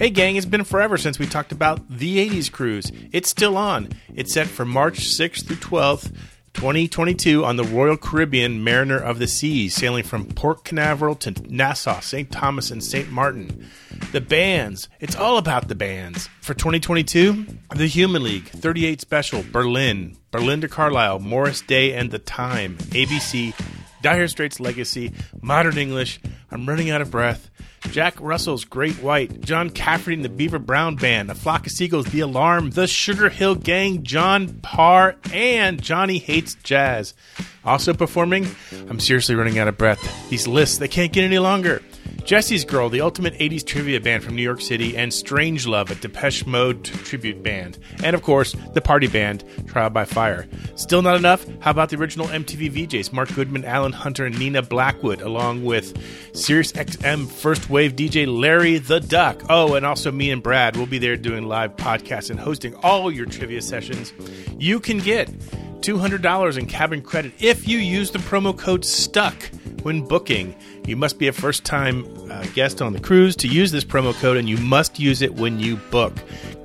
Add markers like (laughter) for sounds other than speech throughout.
Hey, gang, it's been forever since we talked about the 80s cruise. It's still on. It's set for March 6th through 12th, 2022, on the Royal Caribbean Mariner of the Seas, sailing from Port Canaveral to Nassau, St. Thomas, and St. Martin. The bands. It's all about the bands. For 2022, The Human League, 38 Special, Berlin, Belinda Carlisle, Morris Day and the Time, ABC, Dire Straits Legacy, Modern English, I'm Running Out of Breath, Jack Russell's Great White, John Cafferty and the Beaver Brown Band, A Flock of Seagulls, The Alarm, The Sugar Hill Gang, John Parr, and Johnny Hates Jazz. Also performing, I'm seriously running out of breath. These lists, they can't get any longer. Jesse's Girl, the ultimate 80s trivia band from New York City, and Strange Love, a Depeche Mode tribute band. And of course, the party band, Trial by Fire. Still not enough? How about the original MTV VJs, Mark Goodman, Alan Hunter, and Nina Blackwood, along with Sirius XM First Wave DJ Larry the Duck. Oh, and also me and Brad will be there doing live podcasts and hosting all your trivia sessions. You can get $200 in cabin credit if you use the promo code STUCK when booking. You must be a first time uh, guest on the cruise to use this promo code, and you must use it when you book.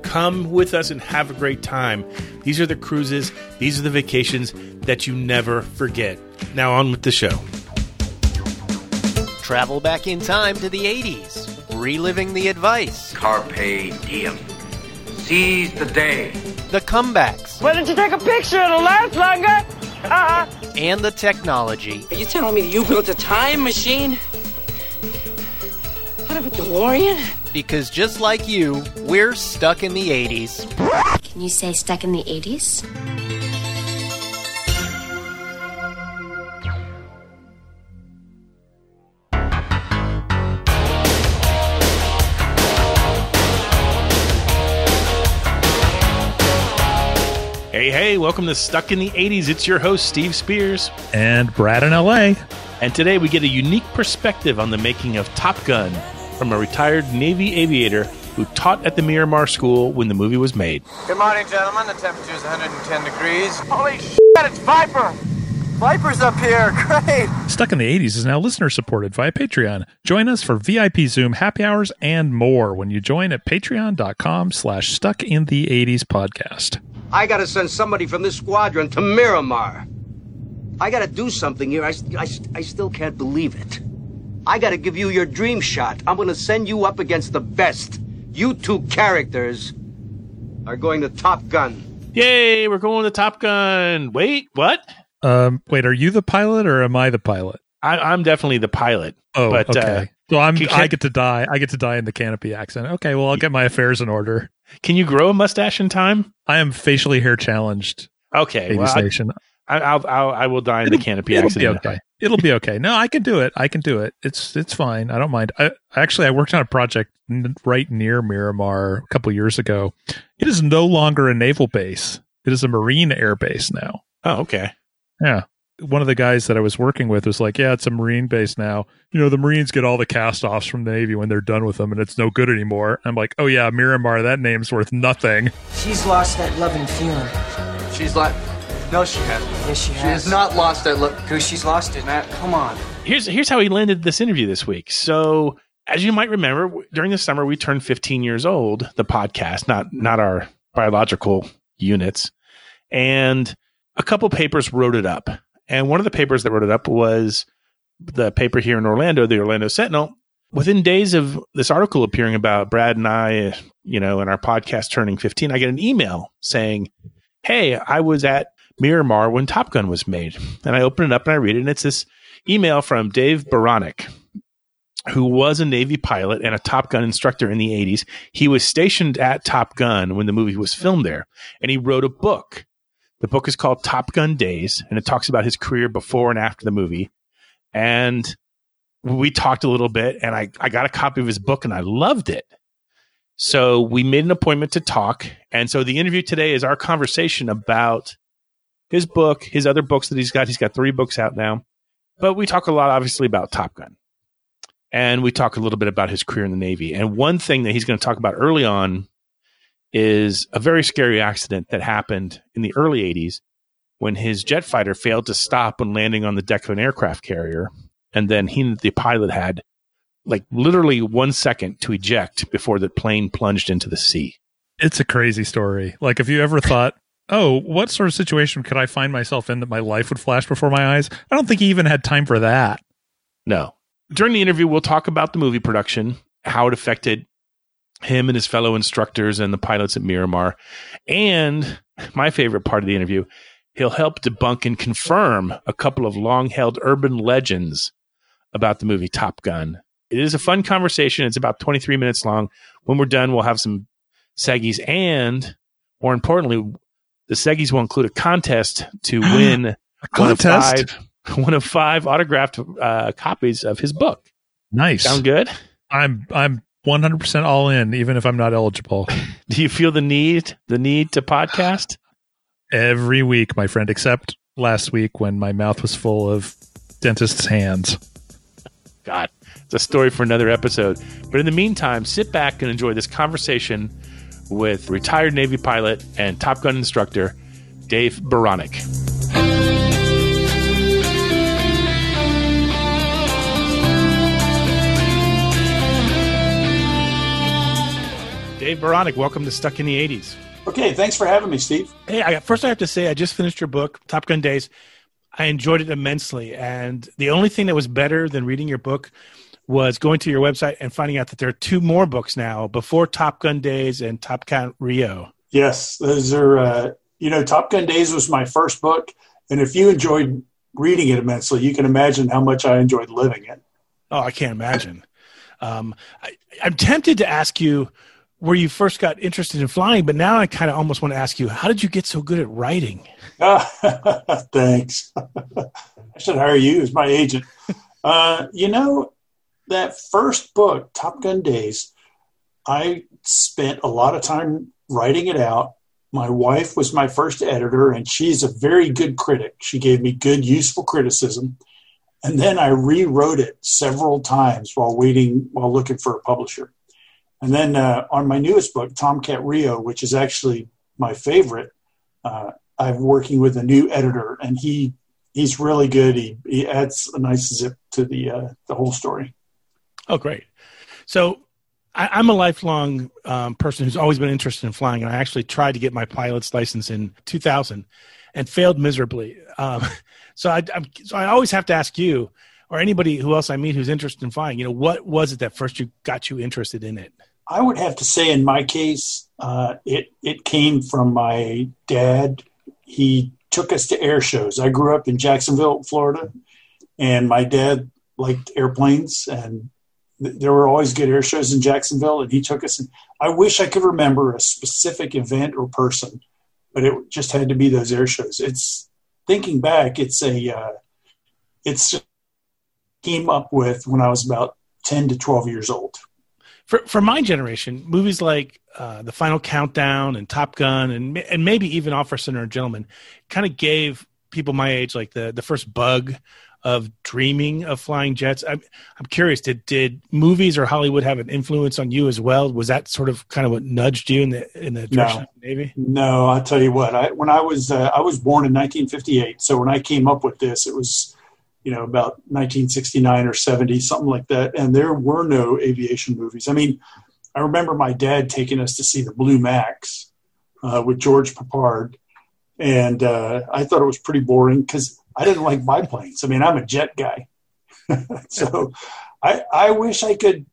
Come with us and have a great time. These are the cruises, these are the vacations that you never forget. Now, on with the show. Travel back in time to the 80s, reliving the advice, Carpe diem. Seize the day. the comebacks, Why don't you take a picture? It'll last longer. Uh-huh. And the technology. Are you telling me that you built a time machine? Out of a DeLorean? Because just like you, we're stuck in the 80s. Can you say stuck in the 80s? Hey, hey, welcome to Stuck in the 80s. It's your host, Steve Spears. and Brad in LA. And today we get a unique perspective on the making of Top Gun from a retired Navy aviator who taught at the Miramar School when the movie was made. Good morning, gentlemen. The temperature is 110 degrees. Holy shit, it's Viper! Viper's up here. (laughs) Great. Stuck in the 80s is now listener supported via Patreon. Join us for VIP Zoom happy hours and more when you join at patreon.com slash stuck in the 80s podcast. I gotta send somebody from this squadron to Miramar. I gotta do something here. I, I, I still can't believe it. I gotta give you your dream shot. I'm gonna send you up against the best. You two characters are going to Top Gun. Yay, we're going to Top Gun. Wait, what? Um, wait, are you the pilot or am I the pilot? I, I'm definitely the pilot. Oh, but, okay. uh, so I'm can- I get to die. I get to die in the canopy accent. Okay, well I'll get my affairs in order. Can you grow a mustache in time? I am facially hair challenged. Okay, 80s well, I, Nation. I, I'll, I'll, I will die in the canopy It'll accident. be okay. It'll be okay. No, I can do it. I can do it. It's it's fine. I don't mind. I actually I worked on a project n- right near Miramar a couple years ago. It is no longer a naval base. It is a Marine air base now. Oh, okay. Yeah. One of the guys that I was working with was like, "Yeah, it's a Marine base now. You know, the Marines get all the cast-offs from the Navy when they're done with them, and it's no good anymore." I'm like, "Oh yeah, Miramar. That name's worth nothing." She's lost that loving feeling. She's like. No, she hasn't. Yes, she has. She has. has not lost that look. Because she's lost it, Matt. Come on. Here's here's how he landed this interview this week. So, as you might remember, during the summer we turned 15 years old. The podcast, not not our biological units, and a couple papers wrote it up. And one of the papers that wrote it up was the paper here in Orlando, the Orlando Sentinel. Within days of this article appearing about Brad and I, you know, and our podcast turning 15, I get an email saying, Hey, I was at Miramar when Top Gun was made. And I open it up and I read it, and it's this email from Dave Baranek, who was a Navy pilot and a Top Gun instructor in the 80s. He was stationed at Top Gun when the movie was filmed there, and he wrote a book. The book is called Top Gun Days, and it talks about his career before and after the movie. And we talked a little bit, and I, I got a copy of his book, and I loved it. So we made an appointment to talk. And so the interview today is our conversation about his book, his other books that he's got. He's got three books out now. But we talk a lot, obviously, about Top Gun. And we talk a little bit about his career in the Navy. And one thing that he's going to talk about early on is a very scary accident that happened in the early 80s when his jet fighter failed to stop when landing on the deck of an aircraft carrier. And then he, the pilot, had like literally one second to eject before the plane plunged into the sea. It's a crazy story. Like, if you ever thought, oh, what sort of situation could I find myself in that my life would flash before my eyes? I don't think he even had time for that. No. During the interview, we'll talk about the movie production, how it affected him and his fellow instructors and the pilots at Miramar. And my favorite part of the interview, he'll help debunk and confirm a couple of long held urban legends about the movie Top Gun. It is a fun conversation. It's about 23 minutes long. When we're done, we'll have some seggies and more importantly, the seggies will include a contest to (gasps) win A one of contest? five, (laughs) one of five autographed uh, copies of his book. Nice. Sound good? I'm I'm 100% all in, even if I'm not eligible. (laughs) Do you feel the need the need to podcast? Every week, my friend, except last week when my mouth was full of dentist's hands. God, it's a story for another episode. But in the meantime, sit back and enjoy this conversation with retired Navy pilot and Top Gun instructor Dave Baranek. Dave Baranek, welcome to Stuck in the 80s. Okay, thanks for having me, Steve. Hey, I, first I have to say I just finished your book, Top Gun Days. I enjoyed it immensely, and the only thing that was better than reading your book was going to your website and finding out that there are two more books now before Top Gun Days and Tomcat Rio. Yes, those are, uh, you know, Top Gun Days was my first book. And if you enjoyed reading it immensely, you can imagine how much I enjoyed living it. Oh, I can't imagine. Um, I, I'm tempted to ask you where you first got interested in flying, but now I kind of almost want to ask you, how did you get so good at writing? (laughs) Thanks. (laughs) I should hire you as my agent. Uh, you know, that first book, Top Gun Days, I spent a lot of time writing it out. My wife was my first editor, and she's a very good critic. She gave me good, useful criticism. And then I rewrote it several times while waiting, while looking for a publisher. And then uh, on my newest book, Tomcat Rio, which is actually my favorite, uh, I'm working with a new editor, and he he's really good. He he adds a nice zip to the uh, the whole story. Oh, great. So I, I'm a lifelong um, person who's always been interested in flying, and I actually tried to get my pilot's license in 2000 and failed miserably. Um, (laughs) so I, I'm, so I always have to ask you or anybody who else I meet who's interested in flying, you know, what was it that first you got you interested in it? I would have to say, in my case, uh, it it came from my dad. He took us to air shows. I grew up in Jacksonville, Florida, and my dad liked airplanes, and th- there were always good air shows in Jacksonville. And he took us. And I wish I could remember a specific event or person, but it just had to be those air shows. It's thinking back, it's a uh, it's came up with when I was about ten to twelve years old. For for my generation, movies like uh, The Final Countdown and Top Gun and and maybe even Officer and Gentleman kind of gave people my age like the the first bug of dreaming of flying jets. I'm I'm curious did did movies or Hollywood have an influence on you as well? Was that sort of kind of what nudged you in the in the direction No. of the Navy? No, I'll tell you what. I when I was uh, I was born in 1958, so when I came up with this, it was you know about 1969 or 70, something like that, and there were no aviation movies. I mean, I remember my dad taking us to see the Blue Max uh, with George Peppard, and uh, I thought it was pretty boring because I didn't like biplanes. I mean, I'm a jet guy, (laughs) so I I wish I could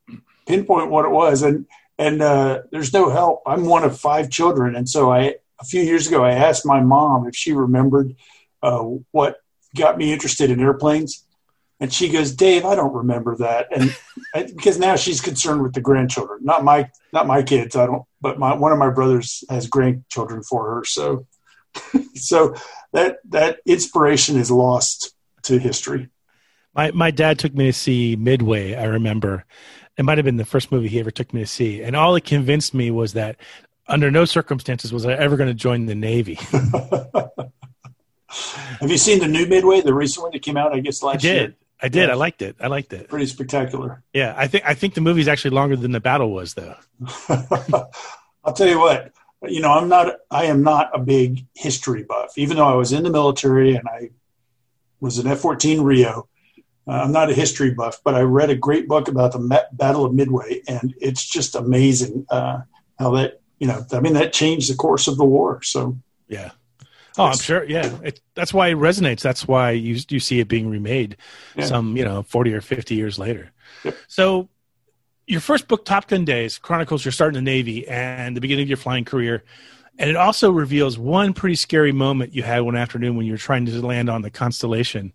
pinpoint what it was, and and uh, there's no help. I'm one of five children, and so I a few years ago I asked my mom if she remembered uh, what got me interested in airplanes, and she goes, "Dave, I don't remember that," and and- because now she's concerned with the grandchildren, not my not my kids. I don't, but my one of my brothers has grandchildren for her, so (laughs) so that that inspiration is lost to history. My my dad took me to see Midway. I remember it might have been the first movie he ever took me to see, and all it convinced me was that under no circumstances was I ever going to join the Navy. (laughs) Have you seen the new Midway, the recent one that came out? I guess I last did. year. I did. Yeah. I liked it. I liked it. Pretty spectacular. Yeah, I think I think the movie's actually longer than the battle was, though. (laughs) I'll tell you what. You know, I'm not. I am not a big history buff, even though I was in the military and I was an F-14 Rio. Uh, I'm not a history buff, but I read a great book about the Battle of Midway, and it's just amazing uh, how that you know. I mean, that changed the course of the war. So yeah. Oh, I'm sure. Yeah, it, that's why it resonates. That's why you you see it being remade yeah. some you know 40 or 50 years later. Yep. So, your first book, Top Gun Days, chronicles your start in the Navy and the beginning of your flying career, and it also reveals one pretty scary moment you had one afternoon when you were trying to land on the Constellation.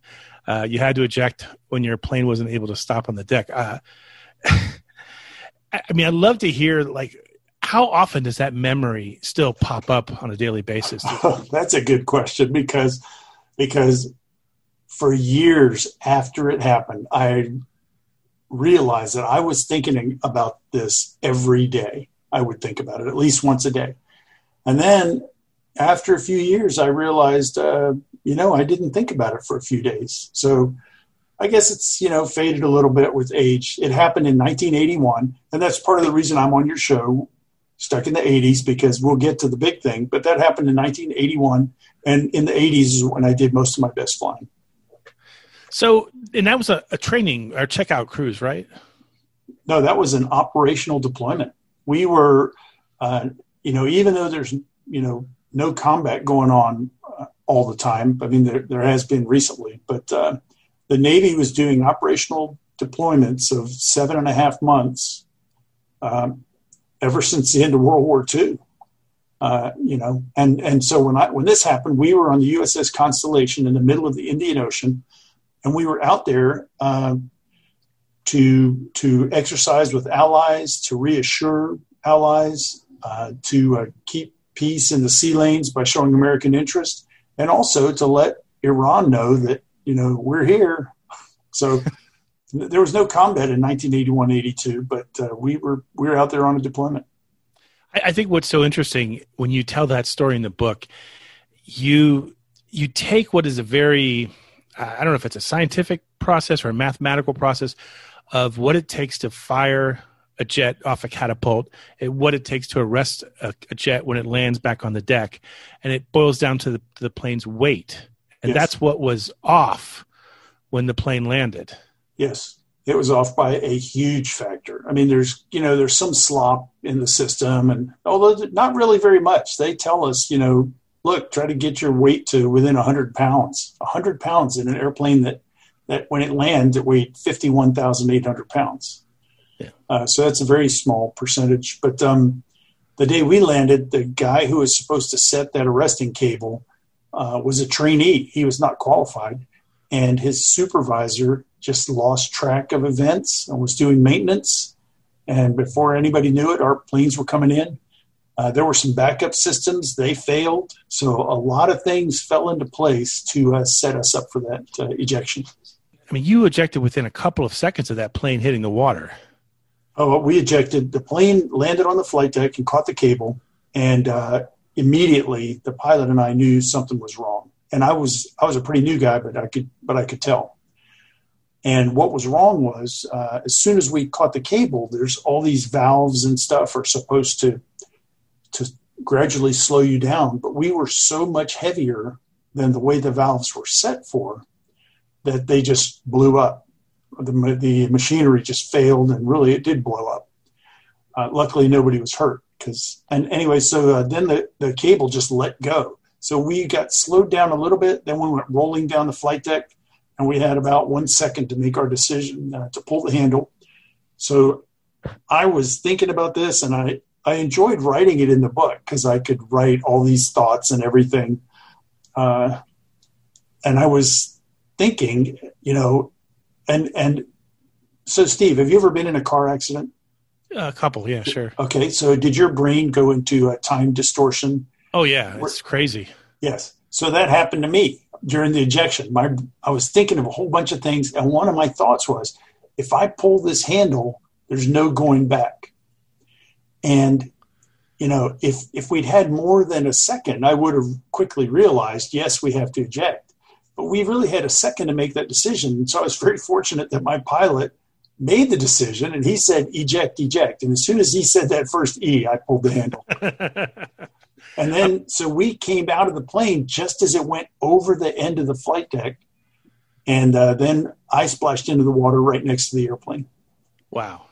Uh, you had to eject when your plane wasn't able to stop on the deck. Uh, (laughs) I mean, I'd love to hear like how often does that memory still pop up on a daily basis? (laughs) That's a good question because because for years after it happened, I realized that I was thinking about this every day. I would think about it at least once a day. And then after a few years, I realized, uh, you know, I didn't think about it for a few days. So I guess it's, you know, faded a little bit with age. It happened in 1981. And that's part of the reason I'm on your show stuck in the 80s because we'll get to the big thing. But that happened in 1981. And in the 80s is when I did most of my best flying. So, and that was a, a training or checkout cruise, right? No, that was an operational deployment. We were, uh, you know, even though there's, you know, no combat going on uh, all the time. I mean, there, there has been recently, but uh, the Navy was doing operational deployments of seven and a half months um, ever since the end of World War II. Uh, you know, and and so when I when this happened, we were on the USS Constellation in the middle of the Indian Ocean, and we were out there uh, to to exercise with allies, to reassure allies, uh, to uh, keep peace in the sea lanes by showing American interest, and also to let Iran know that you know we're here. (laughs) So there was no combat in 1981-82, but uh, we were we were out there on a deployment. I, I think what's so interesting when you tell that story in the book, you you take what is a very I don't know if it's a scientific process or a mathematical process of what it takes to fire a jet off a catapult, and what it takes to arrest a, a, jet when it lands back on the deck, and it boils down to the, the plane's weight, and yes. that's what was off when the plane landed. Yes, it was off by a huge factor. I mean, there's you know there's some slop in the system, and although not really very much, they tell us you know look try to get your weight to within 100 pounds. 100 pounds in an airplane that that when it lands it weighed 51,800 pounds. Yeah. Uh, so that's a very small percentage. But um, the day we landed, the guy who was supposed to set that arresting cable uh, was a trainee. He was not qualified, and his supervisor just lost track of events and was doing maintenance. And before anybody knew it, our planes were coming in. Uh, there were some backup systems, they failed. So a lot of things fell into place to uh, set us up for that uh, ejection. I mean, you ejected within a couple of seconds of that plane hitting the water. Oh, we ejected. The plane landed on the flight deck and caught the cable. And uh, immediately the pilot and I knew something was wrong. And I was I was a pretty new guy, but I could but I could tell. And what was wrong was, uh, as soon as we caught the cable, there's all these valves and stuff are supposed to to gradually slow you down. But we were so much heavier than the way the valves were set for that they just blew up. The, the machinery just failed, and really it did blow up. Uh, luckily, nobody was hurt. Because and anyway, so uh, then the, the cable just let go. So we got slowed down a little bit. Then we went rolling down the flight deck and we had about one second to make our decision uh, to pull the handle. So I was thinking about this, and I I enjoyed writing it in the book because I could write all these thoughts and everything. Uh, and I was thinking, you know, and and so Steve, have you ever been in a car accident? A couple, yeah, sure. Okay, so did your brain go into a time distortion? Oh yeah, it's crazy. Yes. So that happened to me during the ejection. My I was thinking of a whole bunch of things, and one of my thoughts was, if I pull this handle, there's no going back. And you know, if if we'd had more than a second, I would have quickly realized, yes, we have to eject. But we really had a second to make that decision. And so I was very fortunate that my pilot made the decision and he said eject, eject. And as soon as he said that first E, I pulled the handle. (laughs) And then, so we came out of the plane just as it went over the end of the flight deck. and uh, then I splashed into the water right next to the airplane. Wow.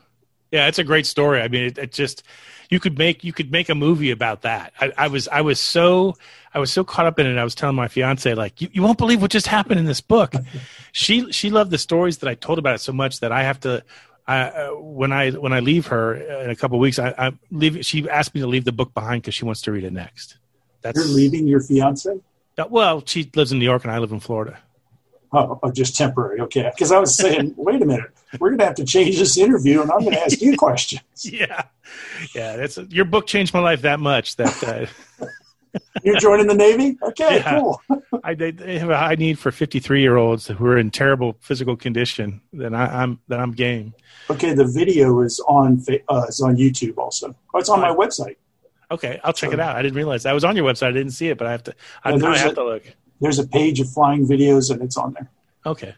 Yeah, it's a great story. I mean, it, it just you could make you could make a movie about that. I, I, was I was so I was so caught up in it. I was telling my fiance like, you, you won't believe what just happened in this book. (laughs) she she loved the stories that I told about it so much that I have to. I, uh, when I when I leave her in a couple weeks, I, I leave. She asked me to leave the book behind because she wants to read it next. That's You're leaving your fiance. Uh, well, she lives in New York and I live in Florida. Oh, oh just temporary. Okay. Because I was saying, (laughs) wait a minute, we're going to have to change this interview, and I'm going to ask you questions. (laughs) yeah, yeah. That's your book changed my life that much that. Uh, You're joining the Navy? Okay, yeah. cool. (laughs) I they have a high need for 53 year olds who are in terrible physical condition. Then I, am then I'm game. Okay, the video is on uh, is on YouTube also. Oh, it's on my website. Okay, I'll check so, it out. I didn't realize that was on your website. I didn't see it, but I have to. I, I have a, to look. There's a page of flying videos, and it's on there. Okay.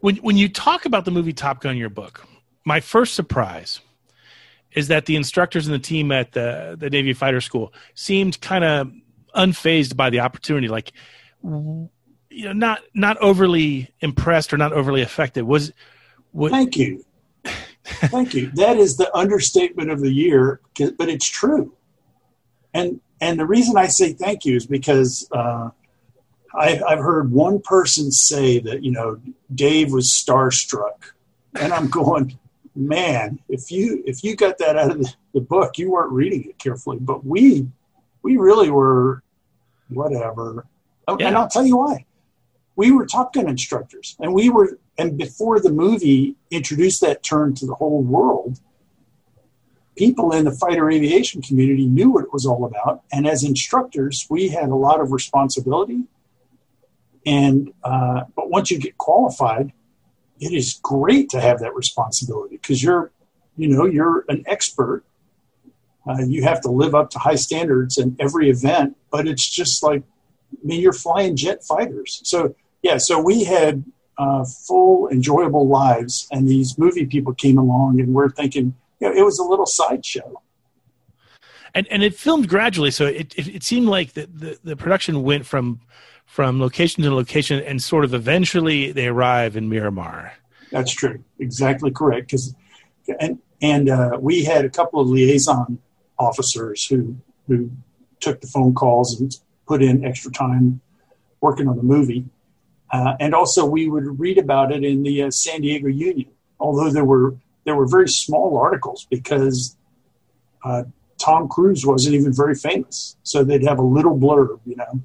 When when you talk about the movie Top Gun in your book, my first surprise is that the instructors and the team at the the Navy Fighter School seemed kind of unfazed by the opportunity, like you know, not not overly impressed or not overly affected. Was, thank you, thank you. That is the understatement of the year, but it's true. And and the reason I say thank you is because uh, I, I've heard one person say that you know Dave was starstruck, and I'm going, man, if you if you got that out of the book, you weren't reading it carefully. But we we really were whatever. Yeah. And I'll tell you why. We were Top Gun instructors, and we were, and before the movie introduced that term to the whole world, people in the fighter aviation community knew what it was all about. And as instructors, we had a lot of responsibility. And uh, but once you get qualified, it is great to have that responsibility because you're, you know, you're an expert. Uh, you have to live up to high standards in every event, but it's just like, I mean, you're flying jet fighters. So yeah, so we had uh, full, enjoyable lives, and these movie people came along, and we're thinking, you know, it was a little sideshow. And and it filmed gradually, so it it, it seemed like the, the the production went from from location to location, and sort of eventually they arrive in Miramar. That's true. Exactly correct. Because and and uh, we had a couple of liaison officers who who took the phone calls and put in extra time working on the movie. Uh, and also, we would read about it in the uh, San Diego Union, although there were there were very small articles because uh, Tom Cruise wasn't even very famous, so they'd have a little blurb, you know,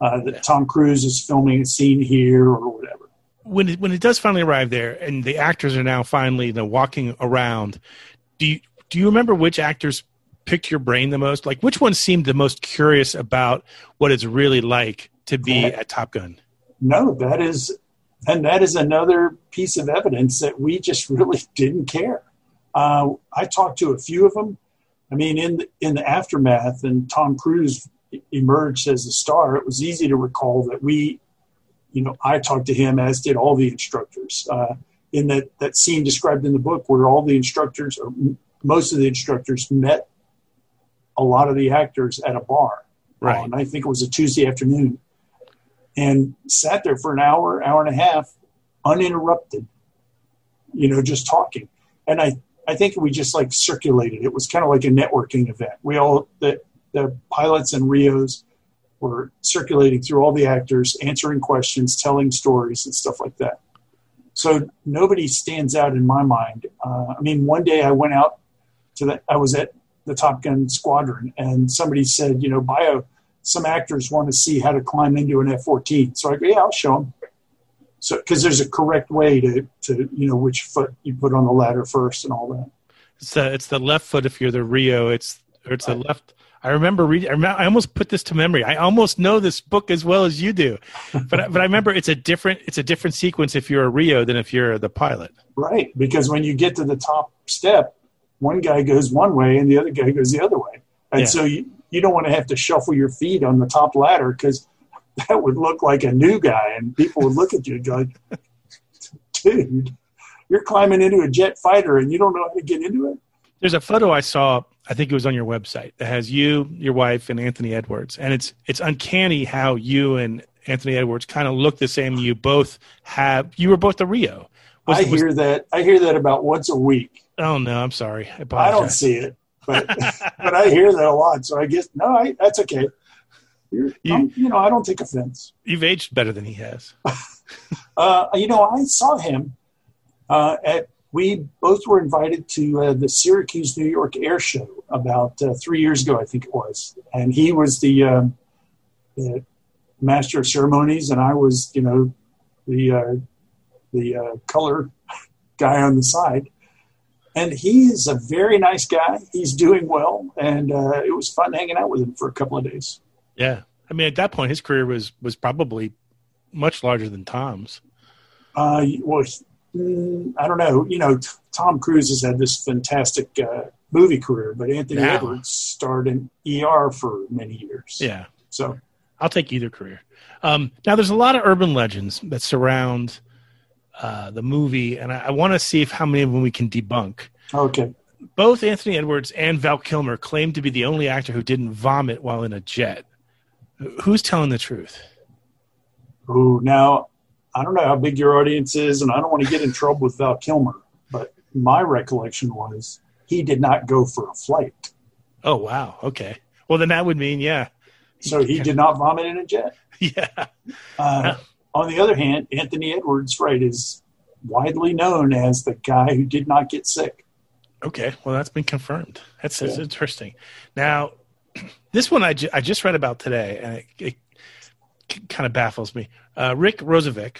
uh, that Tom Cruise is filming a scene here or whatever. When it, when it does finally arrive there, and the actors are now finally you know, walking around, do you do you remember which actors picked your brain the most? Like, which one seemed the most curious about what it's really like to be at Top Gun? No, that is, and that is another piece of evidence that we just (laughs) really didn't care. Uh, I talked to a few of them. I mean, in the, in the aftermath, and Tom Cruise emerged as a star, it was easy to recall that we, you know, I talked to him as did all the instructors. Uh, in that, that scene described in the book where all the instructors, or most of the instructors, met a lot of the actors at a bar. Right. and I think it was a Tuesday afternoon, and sat there for an hour, hour and a half, uninterrupted. You know, just talking. And I, I think we just like circulated. It was kind of like a networking event. We all the the pilots and Rios were circulating through all the actors, answering questions, telling stories, and stuff like that. So nobody stands out in my mind. Uh, I mean, one day I went out to the, I was at the Top Gun squadron, and somebody said, you know, bio, some actors want to see how to climb into an F 14. So I go, yeah, I'll show them. So, because there's a correct way to, to, you know, which foot you put on the ladder first and all that. It's the, it's the left foot if you're the Rio. It's, or it's the left I remember reading. I almost put this to memory. I almost know this book as well as you do, (laughs) but but I remember it's a different it's a different sequence if you're a Rio than if you're the pilot. Right, because when you get to the top step, one guy goes one way and the other guy goes the other way, and yeah. so you you don't want to have to shuffle your feet on the top ladder because that would look like a new guy, and people would look at you and go, "Dude, you're climbing into a jet fighter and you don't know how to get into it." There's a photo I saw I think it was on your website that has you, your wife, and Anthony Edwards, and it's it's uncanny how you and Anthony Edwards kind of look the same. You both have. You were both the Rio. Was, I hear was, that. I hear that about once a week. Oh no, I'm sorry. I, I don't see it, but (laughs) but I hear that a lot. So I guess no, I, that's okay. You, you, know, I don't take offense. You've aged better than he has. (laughs) uh, you know, I saw him uh, at. We both were invited to uh, the Syracuse, New York Air Show about uh, three years ago, I think it was, and he was the, um, the master of ceremonies, and I was, you know, the uh, the uh, color (laughs) guy on the side. And he is a very nice guy. He's doing well, and uh, it was fun hanging out with him for a couple of days. Yeah, I mean, at that point, his career was was probably much larger than Tom's. Uh, well, mm, I don't know. You know, Tom Cruise has had this fantastic uh, movie career, but Anthony. Edwards starred in ER for many years. Yeah. So I'll take either career. Um, now, there's a lot of urban legends that surround uh, the movie, and I, I want to see if how many of them we can debunk. Okay. Both Anthony Edwards and Val Kilmer claim to be the only actor who didn't vomit while in a jet. Who's telling the truth? Ooh, now I don't know how big your audience is, and I don't want to get in trouble with Val Kilmer, but my recollection was he did not go for a flight. Oh wow, okay. Well, then that would mean yeah. So he did not vomit in a jet. (laughs) Yeah. Uh, on the other hand, Anthony Edwards, right, is widely known as the guy who did not get sick. Okay, well, that's been confirmed. That's, that's yeah. interesting. Now, (clears throat) this one I, ju- I just read about today, and it, it kind of baffles me. Uh, Rick Rossovich,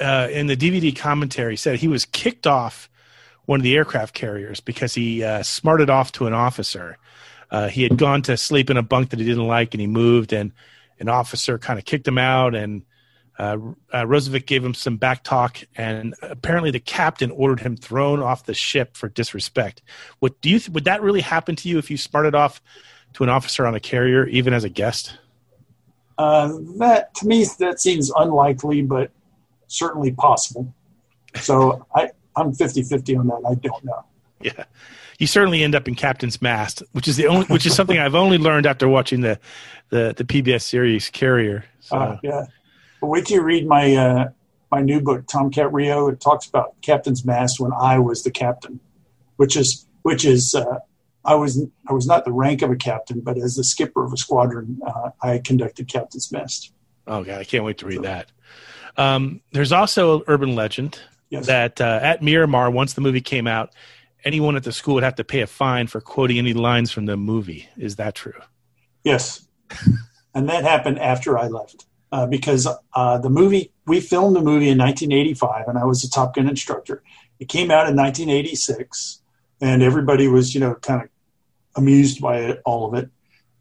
uh, in the DVD commentary, said he was kicked off one of the aircraft carriers because he uh, smarted off to an officer. Uh, he had gone to sleep in a bunk that he didn't like, and he moved, and an officer kind of kicked him out, and uh, uh, Rossovich gave him some back talk, and apparently the captain ordered him thrown off the ship for disrespect. What do you th- would that really happen to you if you smarted off to an officer on a carrier, even as a guest? Uh, that to me that seems unlikely, but certainly possible. So I I'm 50-50 on that. I don't know. Yeah, you certainly end up in captain's mast, which is the only which is something I've only learned after watching the the, the PBS series Carrier. So. Uh, yeah, but wait till you read my uh, my new book, Tomcat Rio. It talks about captain's mast when I was the captain, which is which is uh, I was I was not the rank of a captain, but as the skipper of a squadron, uh, I conducted captain's mast. Oh god, I can't wait to read that. Um, there's also an urban legend yes. that uh, at Miramar, once the movie came out, anyone at the school would have to pay a fine for quoting any lines from the movie. Is that true? Yes, (laughs) and that happened after I left uh, because uh, the movie we filmed the movie in 1985, and I was a Top Gun instructor. It came out in 1986, and everybody was you know kind of amused by it, all of it.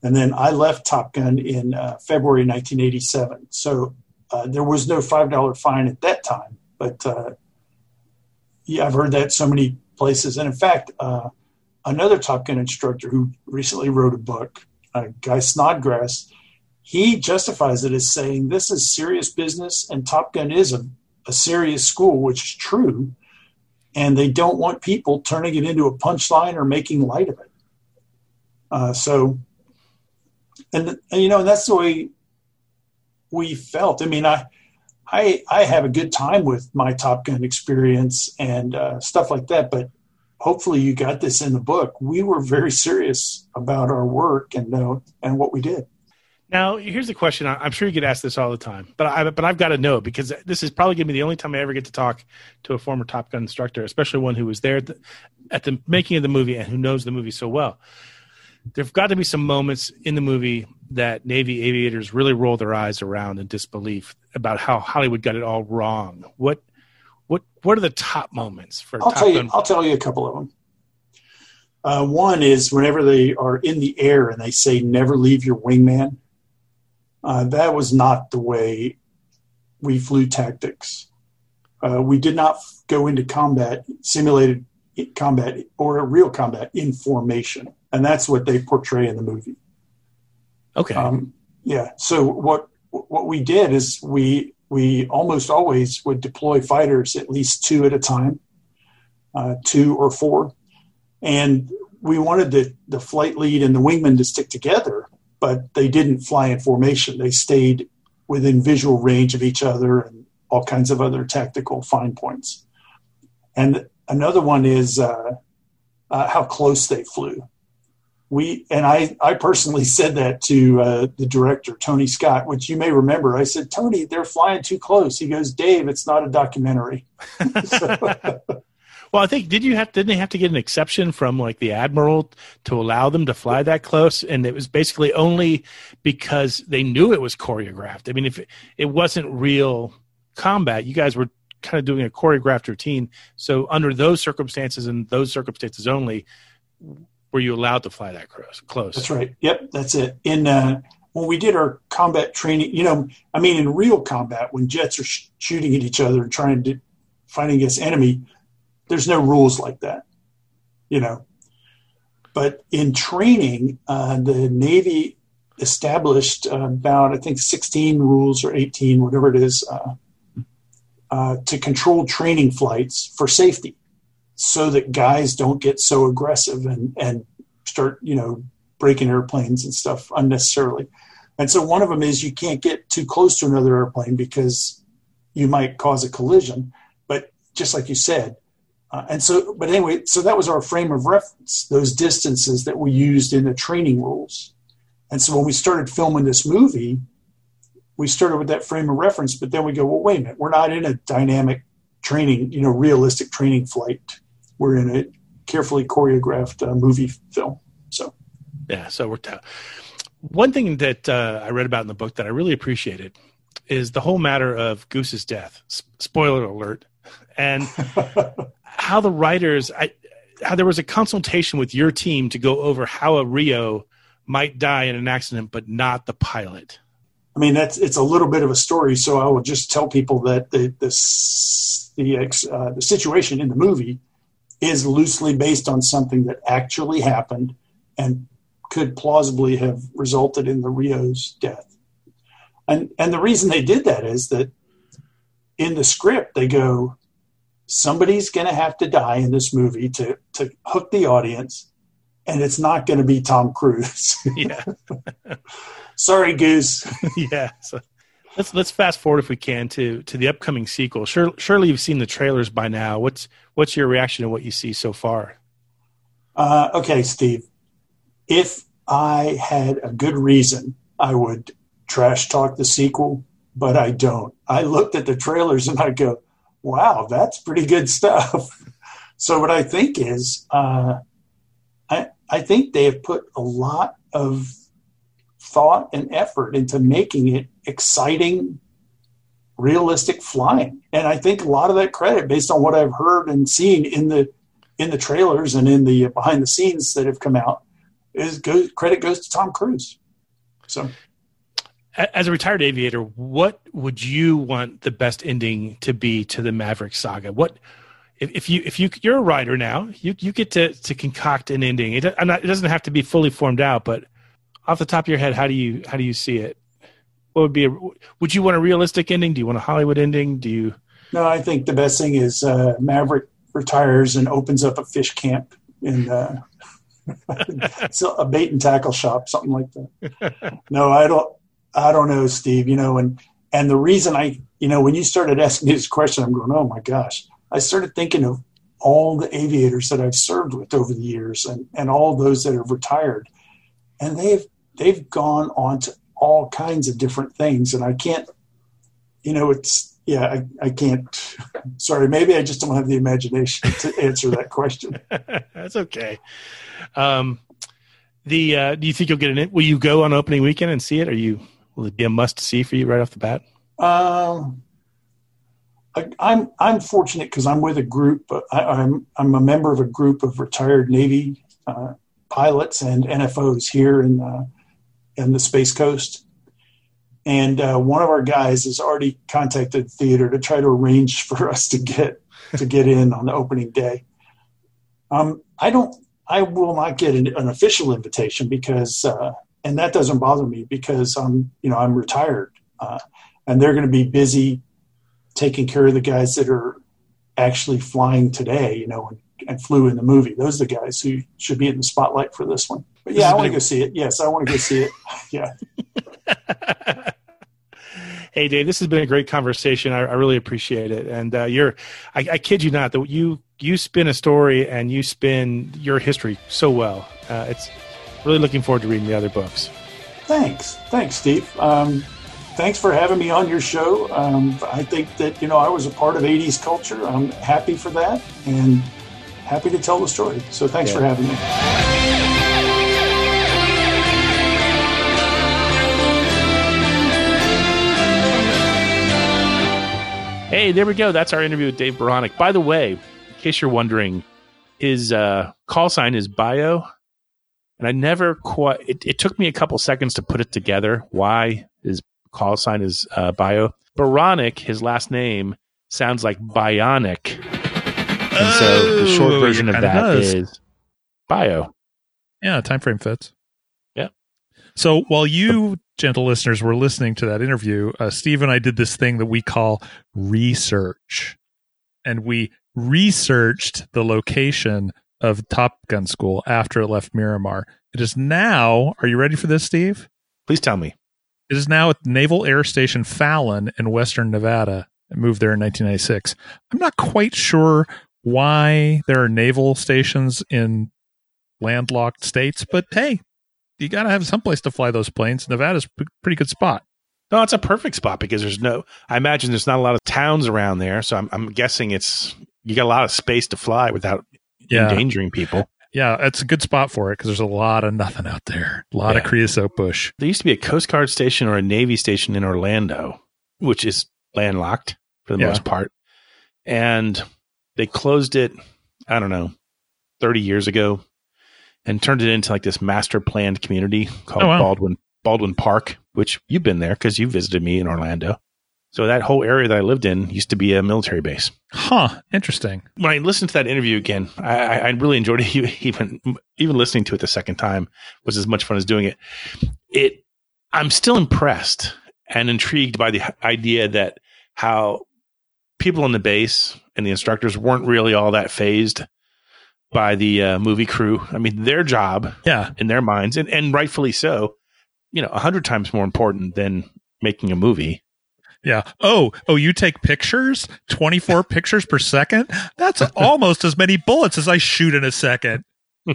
And then I left Top Gun in uh, February 1987, so uh, there was no five dollar fine at that time. But uh, yeah, I've heard that so many places, and in fact, uh, another Top Gun instructor who recently wrote a book, Guy Snodgrass he justifies it as saying this is serious business and Top Gun is a, a serious school, which is true. And they don't want people turning it into a punchline or making light of it. Uh, so, and, and, you know, and that's the way we felt. I mean, I, I, I have a good time with my Top Gun experience and uh, stuff like that, but hopefully you got this in the book. We were very serious about our work and uh, and what we did. Now, here's the question. I'm sure you get asked this all the time, but I but I've got to know because this is probably going to be the only time I ever get to talk to a former Top Gun instructor, especially one who was there at the, at the making of the movie and who knows the movie so well. There've got to be some moments in the movie that Navy aviators really roll their eyes around in disbelief about how Hollywood got it all wrong. What what what are the top moments for? I'll Top tell you. Gun? I'll tell you a couple of them. Uh, one is whenever they are in the air and they say "Never leave your wingman." Uh, that was not the way we flew tactics. Uh, we did not go into combat, simulated combat, or real combat in formation, and that's what they portray in the movie. Okay. Um, yeah. So what what we did is we we almost always would deploy fighters at least two at a time, uh, two or four, and we wanted the the flight lead and the wingman to stick together but they didn't fly in formation. They stayed within visual range of each other and all kinds of other tactical fine points. And another one is uh, uh, how close they flew. We and I, I personally (laughs) said that to uh, the director Tony Scott, which you may remember. I said, Tony, they're flying too close. He goes, Dave, it's not a documentary. (laughs) Well, I think did you have didn't they have to get an exception from like the admiral to allow them to fly that close? And it was basically only because they knew it was choreographed. I mean, if it, it wasn't real combat, you guys were kind of doing a choreographed routine. So under those circumstances and those circumstances only, were you allowed to fly that close? That's right. Yep, that's it. In uh, when we did our combat training, you know, I mean, in real combat, when jets are sh- shooting at each other and trying to fighting against enemy, there's no rules like that, you know. But in training, uh, the Navy established uh, about I think 16 rules or 18, whatever it is, uh, uh, to control training flights for safety, so that guys don't get so aggressive and and start you know breaking airplanes and stuff unnecessarily. And so one of them is you can't get too close to another airplane because you might cause a collision. But just like you said, uh, and so, but anyway, so that was our frame of reference, those distances that we used in the training rules. And so when we started filming this movie, we started with that frame of reference, but then we go, well, wait a minute, we're not in a dynamic training, you know, realistic training flight. We're in a carefully choreographed uh, movie film. So, yeah, so we're t- one thing that uh, I read about in the book that I really appreciated is the whole matter of Goose's death. S- spoiler alert. And (laughs) how the writers, I, how there was a consultation with your team to go over how a Rio might die in an accident, but not the pilot. I mean, that's it's a little bit of a story. So I will just tell people that the this, the uh, the situation in the movie is loosely based on something that actually happened and could plausibly have resulted in the Rio's death. And and the reason they did that is that in the script they go, somebody's going to have to die in this movie to to hook the audience, and it's not going to be Tom Cruise. (laughs) yeah. Sorry, Goose. (laughs) yeah. So let's let's fast forward if we can to to the upcoming sequel. Sure, surely you've seen the trailers by now. What's what's your reaction to what you see so far? Uh, okay, Steve. If I had a good reason, I would trash talk the sequel, but I don't. I looked at the trailers and I go, wow, that's pretty good stuff. (laughs) so what I think is, uh, I I think they have put a lot of thought and effort into making it exciting, realistic flying, and I think a lot of that credit, based on what I've heard and seen in the in the trailers and in the behind the scenes that have come out, is go, credit goes to Tom Cruise. So as a retired aviator, what would you want the best ending to be to the Maverick saga? What if, if you if you you're a writer now, you you get to to concoct an ending. It, not, it doesn't have to be fully formed out, but off the top of your head, how do you how do you see it? What would be a would you want a realistic ending? Do you want a Hollywood ending? Do you? No, I think the best thing is uh, Maverick retires and opens up a fish camp in uh, (laughs) so a bait and tackle shop, something like that. (laughs) No, I don't. I don't know, Steve, you know, and, and the reason I, you know, when you started asking me this question, I'm going, oh my gosh, I started thinking of all the aviators that I've served with over the years and, and all those that have retired. And they've, they've gone on to all kinds of different things. And I can't, you know, it's, yeah, I, I can't, (laughs) sorry, maybe I just don't have the imagination to answer that question. (laughs) That's okay. Um, the, uh, do you think you'll get in? Will you go on opening weekend and see it? Or you, Will it be a must see for you right off the bat? Um, I, am I'm, I'm fortunate because I'm with a group. I, am I'm, I'm a member of a group of retired Navy uh, pilots and NFOs here in uh, in the Space Coast, and uh, one of our guys has already contacted the theater to try to arrange (laughs) for us to get to get in on the opening day. Um, I don't. I will not get an, an official invitation because uh, and that doesn't bother me because I'm you know I'm retired, uh, and they're going to be busy taking care of the guys that are actually flying today, you know, and, and, flew in the movie. Those are the guys who should be in the spotlight for this one. But yeah, I want to go see it. Yes, I want to go see it. (laughs) Yeah. (laughs) Hey, Dave, this has been a great conversation. I, I really appreciate it. And uh, you're, I, I, kid you not, that you you spin a story and you spin your history so well. Uh, it's really looking forward to reading the other books. Thanks, thanks, Steve. Um, thanks for having me on your show. Um, I think that you know I was a part of '80s culture. I'm happy for that and happy to tell the story. So thanks yeah. for having me. Hey, there we go. That's our interview with Dave Baranek. By the way, in case you're wondering, his uh, call sign is Bio, and I never quite. It, it, took me a couple seconds to put it together. Why his call sign is uh, Bio? Baranek, his last name sounds like Bionic, and oh, so the short oh, version of that does. is Bio. Yeah, time frame fits. Yeah. So while you gentle listeners were listening to that interview, uh, Steve and I did this thing that we call research. And we researched the location of Top Gun School after it left Miramar. It is now, are you ready for this, Steve? Please tell me. It is now at Naval Air Station Fallon in Western Nevada. It moved there in 1996. I'm not quite sure why there are naval stations in landlocked states, but hey, you got to have some place to fly those planes. Nevada's a pretty good spot. No, it's a perfect spot because there's no. I imagine there's not a lot of towns around there, so I'm, I'm guessing it's you got a lot of space to fly without yeah. endangering people. Yeah, it's a good spot for it because there's a lot of nothing out there. A lot yeah. of creosote bush. There used to be a Coast Guard station or a Navy station in Orlando, which is landlocked for the yeah. most part, and they closed it. I don't know, thirty years ago, and turned it into like this master planned community called oh, wow. Baldwin Baldwin Park, which you've been there because you visited me in Orlando. So that whole area that I lived in used to be a military base. Huh. Interesting. When I listened to that interview again, I, I really enjoyed it. (laughs) Even even listening to it the second time was as much fun as doing it. It. I'm still impressed and intrigued by the idea that how people in the base and the instructors weren't really all that phased by the uh, movie crew. I mean, their job, yeah, in their minds, and, and rightfully so, you know, a hundred times more important than making a movie. Yeah. Oh, oh, you take pictures, 24 (laughs) pictures per second? That's almost as many bullets as I shoot in a second. (laughs)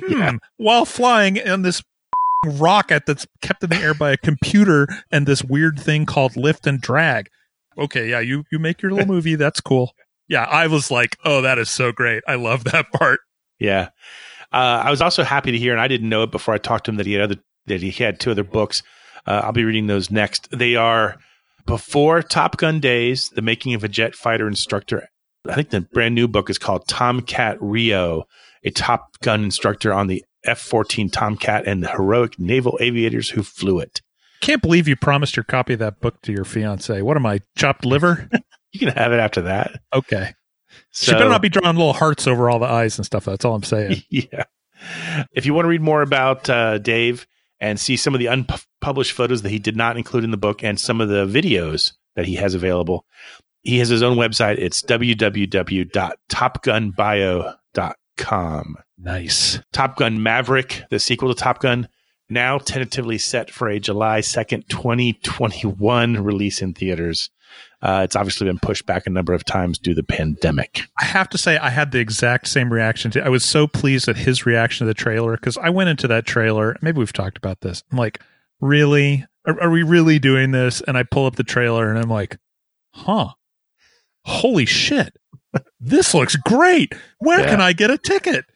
Yeah. Hmm. While flying in this (laughs) rocket that's kept in the air by a computer and this weird thing called lift and drag. Okay, yeah, you you make your little movie, that's cool. Yeah, I was like, "Oh, that is so great. I love that part." Yeah. Uh, I was also happy to hear, and I didn't know it before I talked to him that he had other that he had two other books. Uh, I'll be reading those next. They are before Top Gun Days: The Making of a Jet Fighter Instructor. I think the brand new book is called Tomcat Rio, a Top Gun instructor on the F-14 Tomcat and the heroic naval aviators who flew it. Can't believe you promised your copy of that book to your fiance. What am I, chopped liver? (laughs) you can have it after that. Okay. So, she better not be drawing little hearts over all the eyes and stuff. That's all I'm saying. (laughs) Yeah. If you want to read more about uh, Dave and see some of the unpublished photos that he did not include in the book and some of the videos that he has available, he has his own website. It's www.topgunbio.com. Nice. Top Gun Maverick, the sequel to Top Gun, now tentatively set for a July 2nd, 2021 release in theaters. Uh, it's obviously been pushed back a number of times due to the pandemic. I have to say, I had the exact same reaction to. I was so pleased at his reaction to the trailer because I went into that trailer. Maybe we've talked about this. I'm like, really? Are, are we really doing this? And I pull up the trailer and I'm like, huh? Holy shit! this looks great. Where yeah. can I get a ticket?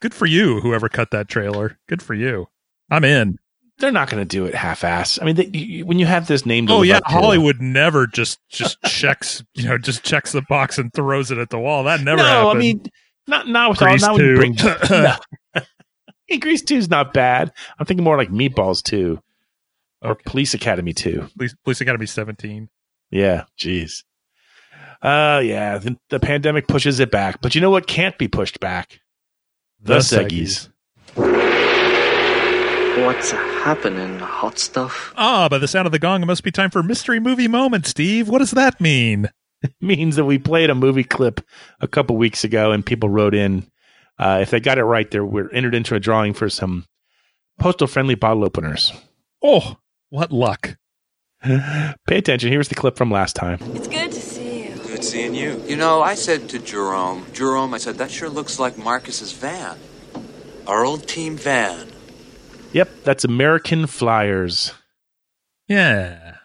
Good for you, whoever cut that trailer. Good for you. I'm in they're not going to do it half-ass. I mean, they, you, when you have this name, oh yeah, Hollywood to, never just just (laughs) checks, you know, just checks the box and throws it at the wall. That never. No, happened. I mean, not not with Grease all. Not when you bring. (laughs) no. hey, Grease two is not bad. I'm thinking more like Meatballs two, or okay. Police Academy two. Police, Police Academy seventeen. Yeah, jeez. Uh, yeah, the, the, pandemic pushes it back, but you know what can't be pushed back? The, the Seggies. What's happening, hot stuff? Ah, by the sound of the gong, it must be time for mystery movie moment, Steve. What does that mean? (laughs) It means that we played a movie clip a couple weeks ago and people wrote in. Uh, if they got it right, they were entered into a drawing for some postal friendly bottle openers. Oh, what luck. (laughs) Pay attention. Here's the clip from last time. It's good to see you. Good seeing you. You know, I said to Jerome, Jerome, I said, that sure looks like Marcus's van. Our old team van. Yep, that's American Flyers. Yeah.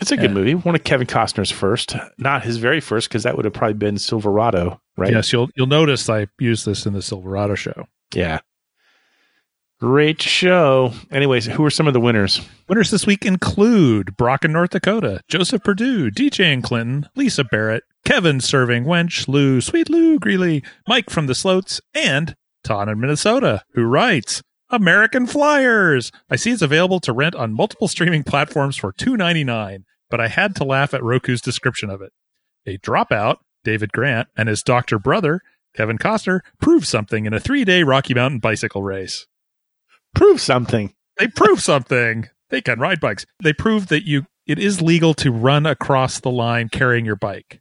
It's a Yeah. good movie. One of Kevin Costner's first, not his very first, because that would have probably been Silverado, right? Yes, you'll you'll notice I used this in the Silverado show. Yeah. Great show. Anyways, who are some of the winners? Winners this week include Brock in North Dakota, Joseph Purdue, DJ in Clinton, Lisa Barrett, Kevin Serving Wench, Lou, Sweet Lou Greeley, Mike from the Sloats, and Todd in Minnesota, who writes American Flyers. I see it's available to rent on multiple streaming platforms for two ninety nine, but I had to laugh at Roku's description of it. A dropout, David Grant, and his doctor brother, Kevin Costner, prove something in a three day Rocky Mountain bicycle race. Prove something. They prove something. They can ride bikes. They prove that you it is legal to run across the line carrying your bike.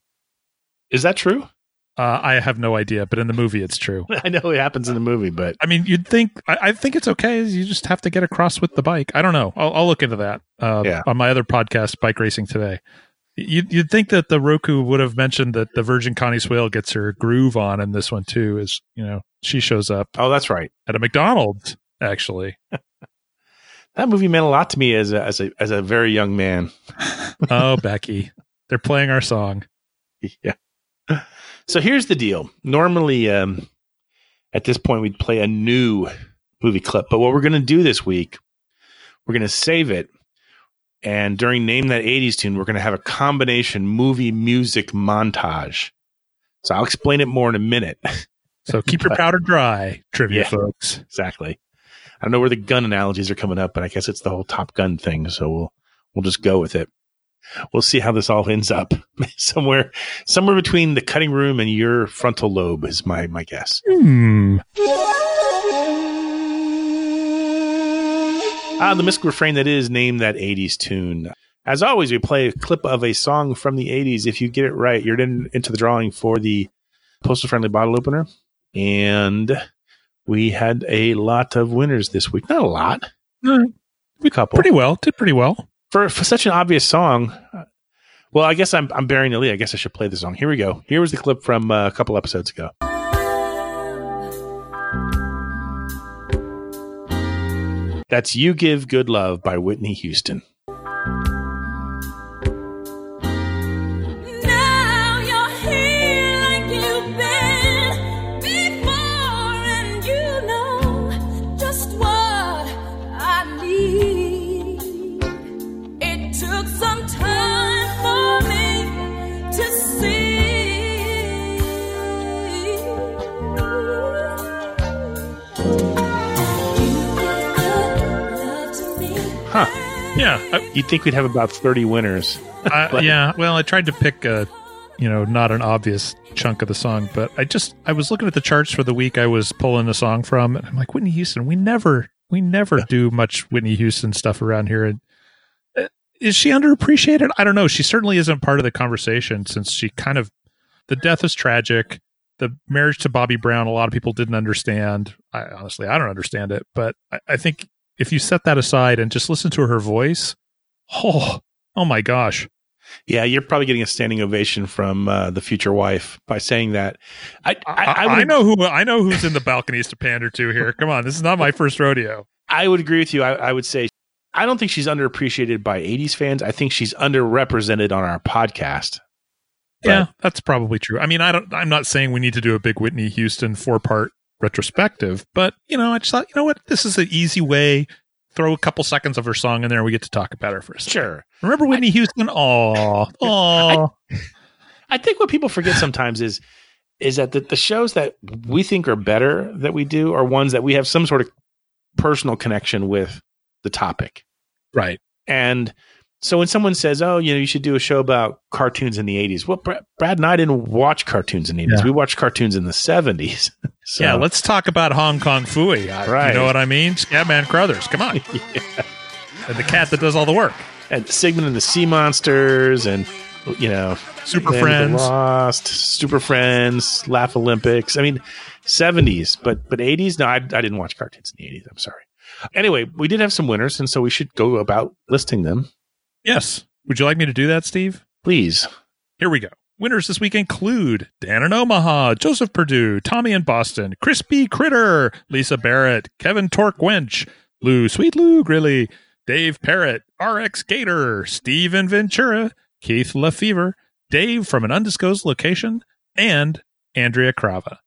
Is that true? Uh, I have no idea, but in the movie, it's true. (laughs) I know it happens in the movie, but I mean, you'd think I, I think it's okay. You just have to get across with the bike. I don't know. I'll, I'll look into that uh, Yeah. on my other podcast, Bike Racing Today. You'd, you'd think that the Roku would have mentioned that the Virgin Connie Swale gets her groove on in this one too. Is you know she shows up oh, that's right. at a McDonald's actually. (laughs) That movie meant a lot to me as a as a as a very young man. oh, (laughs) Becky, they're playing our song. Yeah. So here's the deal. Normally, um, at this point, we'd play a new movie clip, but what we're going to do this week, we're going to save it. And during Name That 80s Tune, we're going to have a combination movie music montage. So I'll explain it more in a minute. (laughs) So keep your powder dry, trivia Yeah. folks. exactly. I don't know where the gun analogies are coming up, but I guess it's the whole Top Gun thing. So we'll we'll just go with it. We'll see how this all ends up. (laughs) somewhere somewhere between the cutting room and your frontal lobe is my my guess. Hmm. Ah, the mystical refrain that is name that 80s tune. As always, we play a clip of a song from the 80s. If you get it right, you're in, into the drawing for the postal friendly bottle opener. And we had a lot of winners this week. Not a lot, Mm, a couple. Pretty well. Did pretty well. For for such an obvious song. uh, Well, I guess I'm I'm bearing the lead. I guess I should play the song. Here we go. Here was the clip from uh, a couple episodes ago. That's "You Give Good Love" by Whitney Houston. Yeah. I, You'd think we'd have about thirty winners. I, (laughs) yeah. Well, I tried to pick a, you know, not an obvious chunk of the song, but I just I was looking at the charts for the week I was pulling the song from, and I'm like Whitney Houston. We never we never do much Whitney Houston stuff around here. And uh, is she underappreciated? I don't know. She certainly isn't part of the conversation since she kind of the death is tragic. The marriage to Bobby Brown, a lot of people didn't understand. I honestly, I don't understand it, but I, I think if you set that aside and just listen to her voice, oh, oh my gosh, Yeah, you're probably getting a standing ovation from uh, the future wife by saying that. I I, I, I, know who I know who's in the balconies to pander to here. Come on, this is not my first rodeo. I would agree with you. I, I would say I don't think she's underappreciated by '80s fans. I think she's underrepresented on our podcast. But- yeah, that's probably true. I mean, I don't. I'm not saying we need to do a big Whitney Houston four part retrospective, but you know, I just thought, you know what, this is an easy way. Throw a couple seconds of her song in there, and we get to talk about her first. Sure. Remember Whitney Houston? Oh, (laughs) oh, I think what people forget sometimes is is that the, the shows that we think are better that we do are ones that we have some sort of personal connection with the topic. right. And so when someone says, "Oh, you know, you should do a show about cartoons in the '80s," well, Brad, Brad and I didn't watch cartoons in the '80s. Yeah. We watched cartoons in the '70s. (laughs) so, yeah, let's talk about Hong Kong Phooey. Uh, right. You know what I mean? Scatman Crothers. Come on. (laughs) And the cat that does all the work. and Sigmund and the Sea Monsters, and you know, Super Land Friends. Lost, Super Friends, Laff-A-Lympics. I mean, '70s, but but '80s. No, I, I didn't watch cartoons in the '80s. I'm sorry. Anyway, we did have some winners, and so we should go about listing them. Yes. Would you like me to do that, Steve? Please. Here we go. Winners this week include Dan in Omaha, Joseph Purdue, Tommy in Boston, Crispy Critter, Lisa Barrett, Kevin Torque Wench, Lou Sweet Lou Grilly, Dave Parrott, RX Gator, Steve in Ventura, Keith LaFever, Dave from an undisclosed location, and Andrea Crava.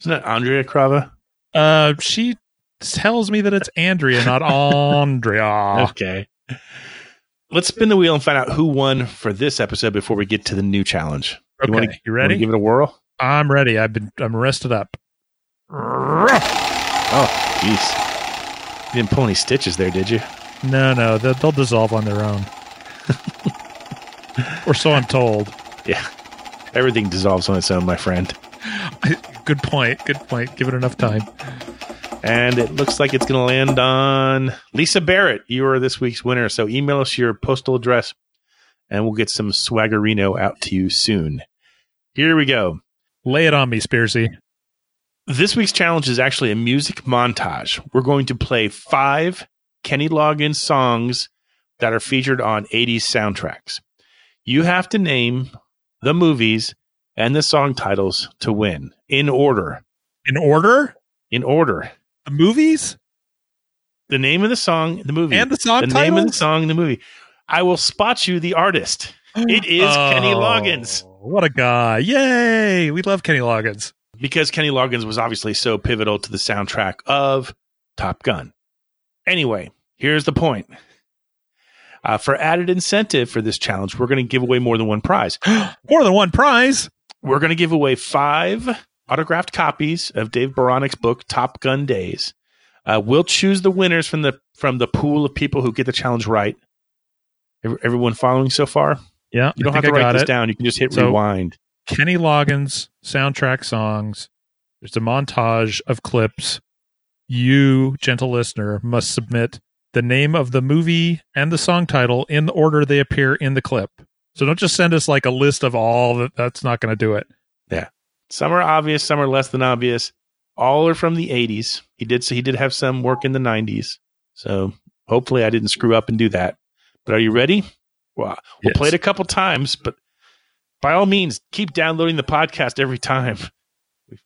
Isn't that Andrea Crava? Uh, she tells me that it's Andrea, not (laughs) Andrea. Okay. Let's spin the wheel and find out who won for this episode before we get to the new challenge. Okay, wanna- you ready? give it a whirl? I'm ready. I've been I'm rested up. Oh, jeez. You didn't pull any stitches there, did you? No, no, they'll, they'll dissolve on their own. (laughs) or so I'm told. Yeah. Everything dissolves on its own, my friend. (laughs) Good point. Good point. Give it enough time. And it looks like it's going to land on Lisa Barrett. You are this week's winner. So email us your postal address and we'll get some swaggerino out to you soon. Here we go. Lay it on me, Spearsy. This week's challenge is actually a music montage. We're going to play five Kenny Loggins songs that are featured on 80s soundtracks. You have to name the movies and the song titles to win in order. In order? In order. Movies? The name of the song, the movie. And the song The name of the song, the movie. I will spot you the artist. It is Kenny Oh, Loggins. What a guy. Yay. We love Kenny Loggins. because Kenny Loggins was obviously so pivotal to the soundtrack of Top Gun. Anyway, here's the point. Uh, for added incentive for this challenge, we're going to give away more than one prize. (gasps) More than one prize. We're going to give away five autographed copies of Dave Baranek's book, Top Gun Days. Uh, we'll choose the winners from the from the pool of people who get the challenge right. Ev- Everyone following so far? Yeah. You don't have to I write this it. down. You can just hit So- rewind. Kenny Loggins soundtrack songs. There's a montage of clips. You, gentle listener, must submit the name of the movie and the song title in the order they appear in the clip. So don't just send us like a list of all that. That's not going to do it. Some are obvious, some are less than obvious. All are from the 80s. He did so he did have some work in the 90s. So hopefully I didn't screw up and do that. But are you ready? Well, we'll Yes. play it a couple times, but by all means, keep downloading the podcast every time. We,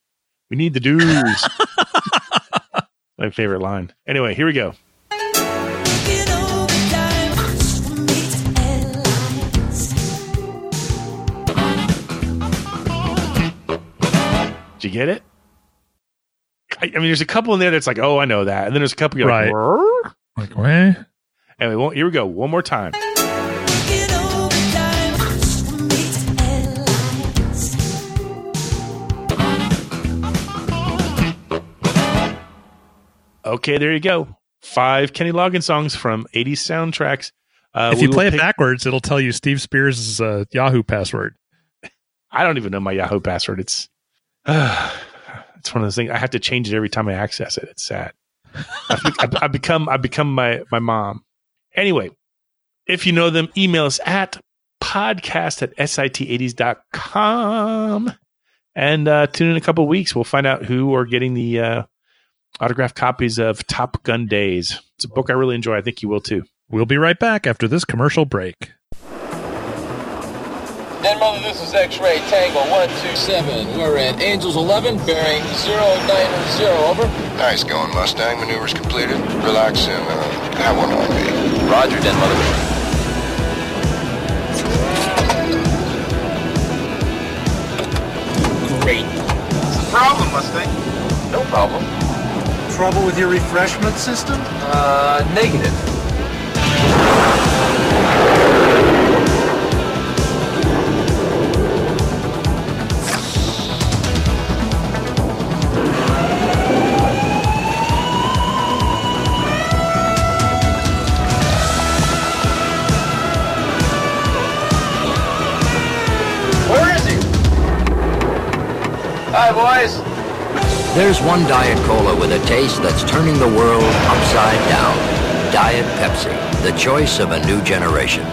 we need the dues. (laughs) My favorite line. Anyway, here we go. You get it? I, I mean, there's a couple in there that's like, oh, I know that, and then there's a couple you're Right. like, "Rrrr?" Like, what? anyway, well, here we go, one more time. Okay, there you go. Five Kenny Loggins songs from 80s soundtracks. Uh, if you play it backwards, it'll tell you Steve Spears' uh, Yahoo password. I don't even know my Yahoo password. It's (sighs) it's one of those things. I have to change it every time I access it. It's sad. I've, I've, become I've become my my mom. Anyway, if you know them, email us at podcast at sit80s.com and uh, tune in a couple weeks. We'll find out who are getting the uh, autographed copies of Top Gun Days. It's a book I really enjoy. I think you will too. We'll be right back after this commercial break. Den Mother, this is X-Ray Tango 127. We're at Angels 11, bearing 090, over. Nice going, Mustang. Maneuvers completed. Relax and uh, have one on me. Roger, Den Mother. Great. What's the problem, Mustang? No problem. Trouble with your refreshment system? Uh, negative. There's one Diet Cola with a taste that's turning the world upside down. Diet Pepsi, the choice of a new generation.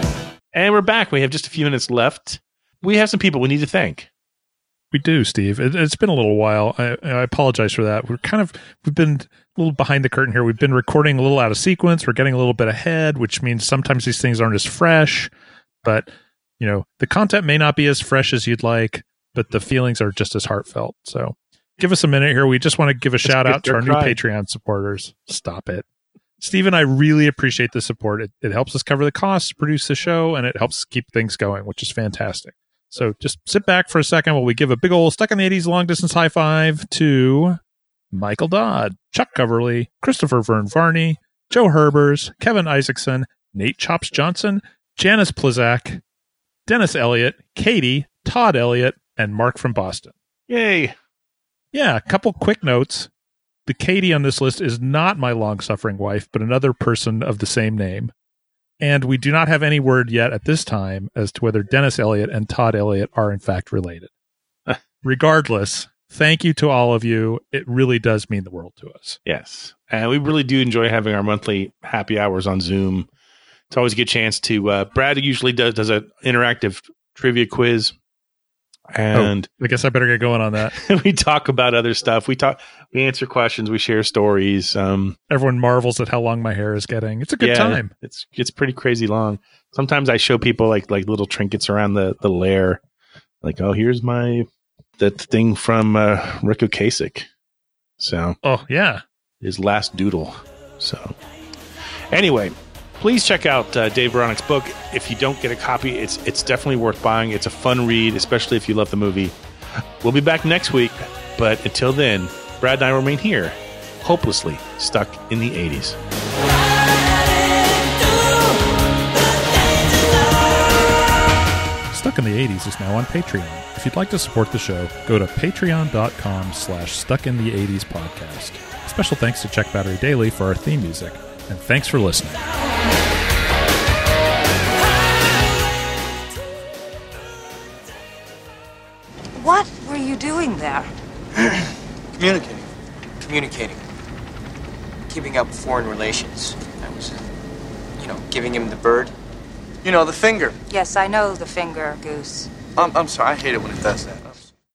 And we're back. We have just a few minutes left. We have some people we need to thank. We do, Steve. It, it's been a little while. I, I apologize for that. We're kind of we've been a little behind the curtain here. We've been recording a little out of sequence. We're getting a little bit ahead, which means sometimes these things aren't as fresh. But you know, the content may not be as fresh as you'd like, but the feelings are just as heartfelt. So, give us a minute here. We just want to give a shout out to our new. Patreon supporters. Stop it. Steve and I really appreciate the support. It, it helps us cover the costs, produce the show, and it helps keep things going, which is fantastic. So just sit back for a second while we give a big old stuck in the 80s long distance high five to Michael Dodd, Chuck Coverly, Christopher Vern Varney, Joe Herbers, Kevin Isaacson, Nate Chops Johnson, Janice Plazak, Dennis Elliott, Katie, Todd Elliott, and Mark from Boston. Yay. Yeah, a couple quick notes. The Katie on this list is not my long suffering wife, but another person of the same name. And we do not have any word yet at this time as to whether Dennis Elliott and Todd Elliott are in fact related. (laughs) Regardless, thank you to all of you. It really does mean the world to us. Yes. And we really do enjoy having our monthly happy hours on Zoom. It's always a good chance to uh Brad usually does does an interactive trivia quiz. And I guess I better get going on that. (laughs) we talk about other stuff. We talk we answer questions, we share stories. Um Everyone marvels at how long my hair is getting. It's a good yeah, time. It's it's pretty crazy long. Sometimes I show people like like little trinkets around the the lair. Like, oh, here's my that thing from uh Ric Ocasek. So Oh, yeah. his last doodle. So, anyway, please check out uh, Dave Baranek's book. If you don't get a copy, it's it's definitely worth buying. It's a fun read, especially if you love the movie. We'll be back next week, but until then, Brad and I remain here, hopelessly stuck in the '80s. Stuck in the 80s is now on Patreon. If you'd like to support the show, go to patreon.com slash stuck in the 80s podcast. Special thanks to Check Battery Daily for our theme music. And thanks for listening. What were you doing there? (clears throat) Communicating. Communicating. Keeping up foreign relations. I was, uh, you know, giving him the bird. You know, the finger. Yes, I know the finger, Goose. I'm, I'm sorry, I hate it when it does that.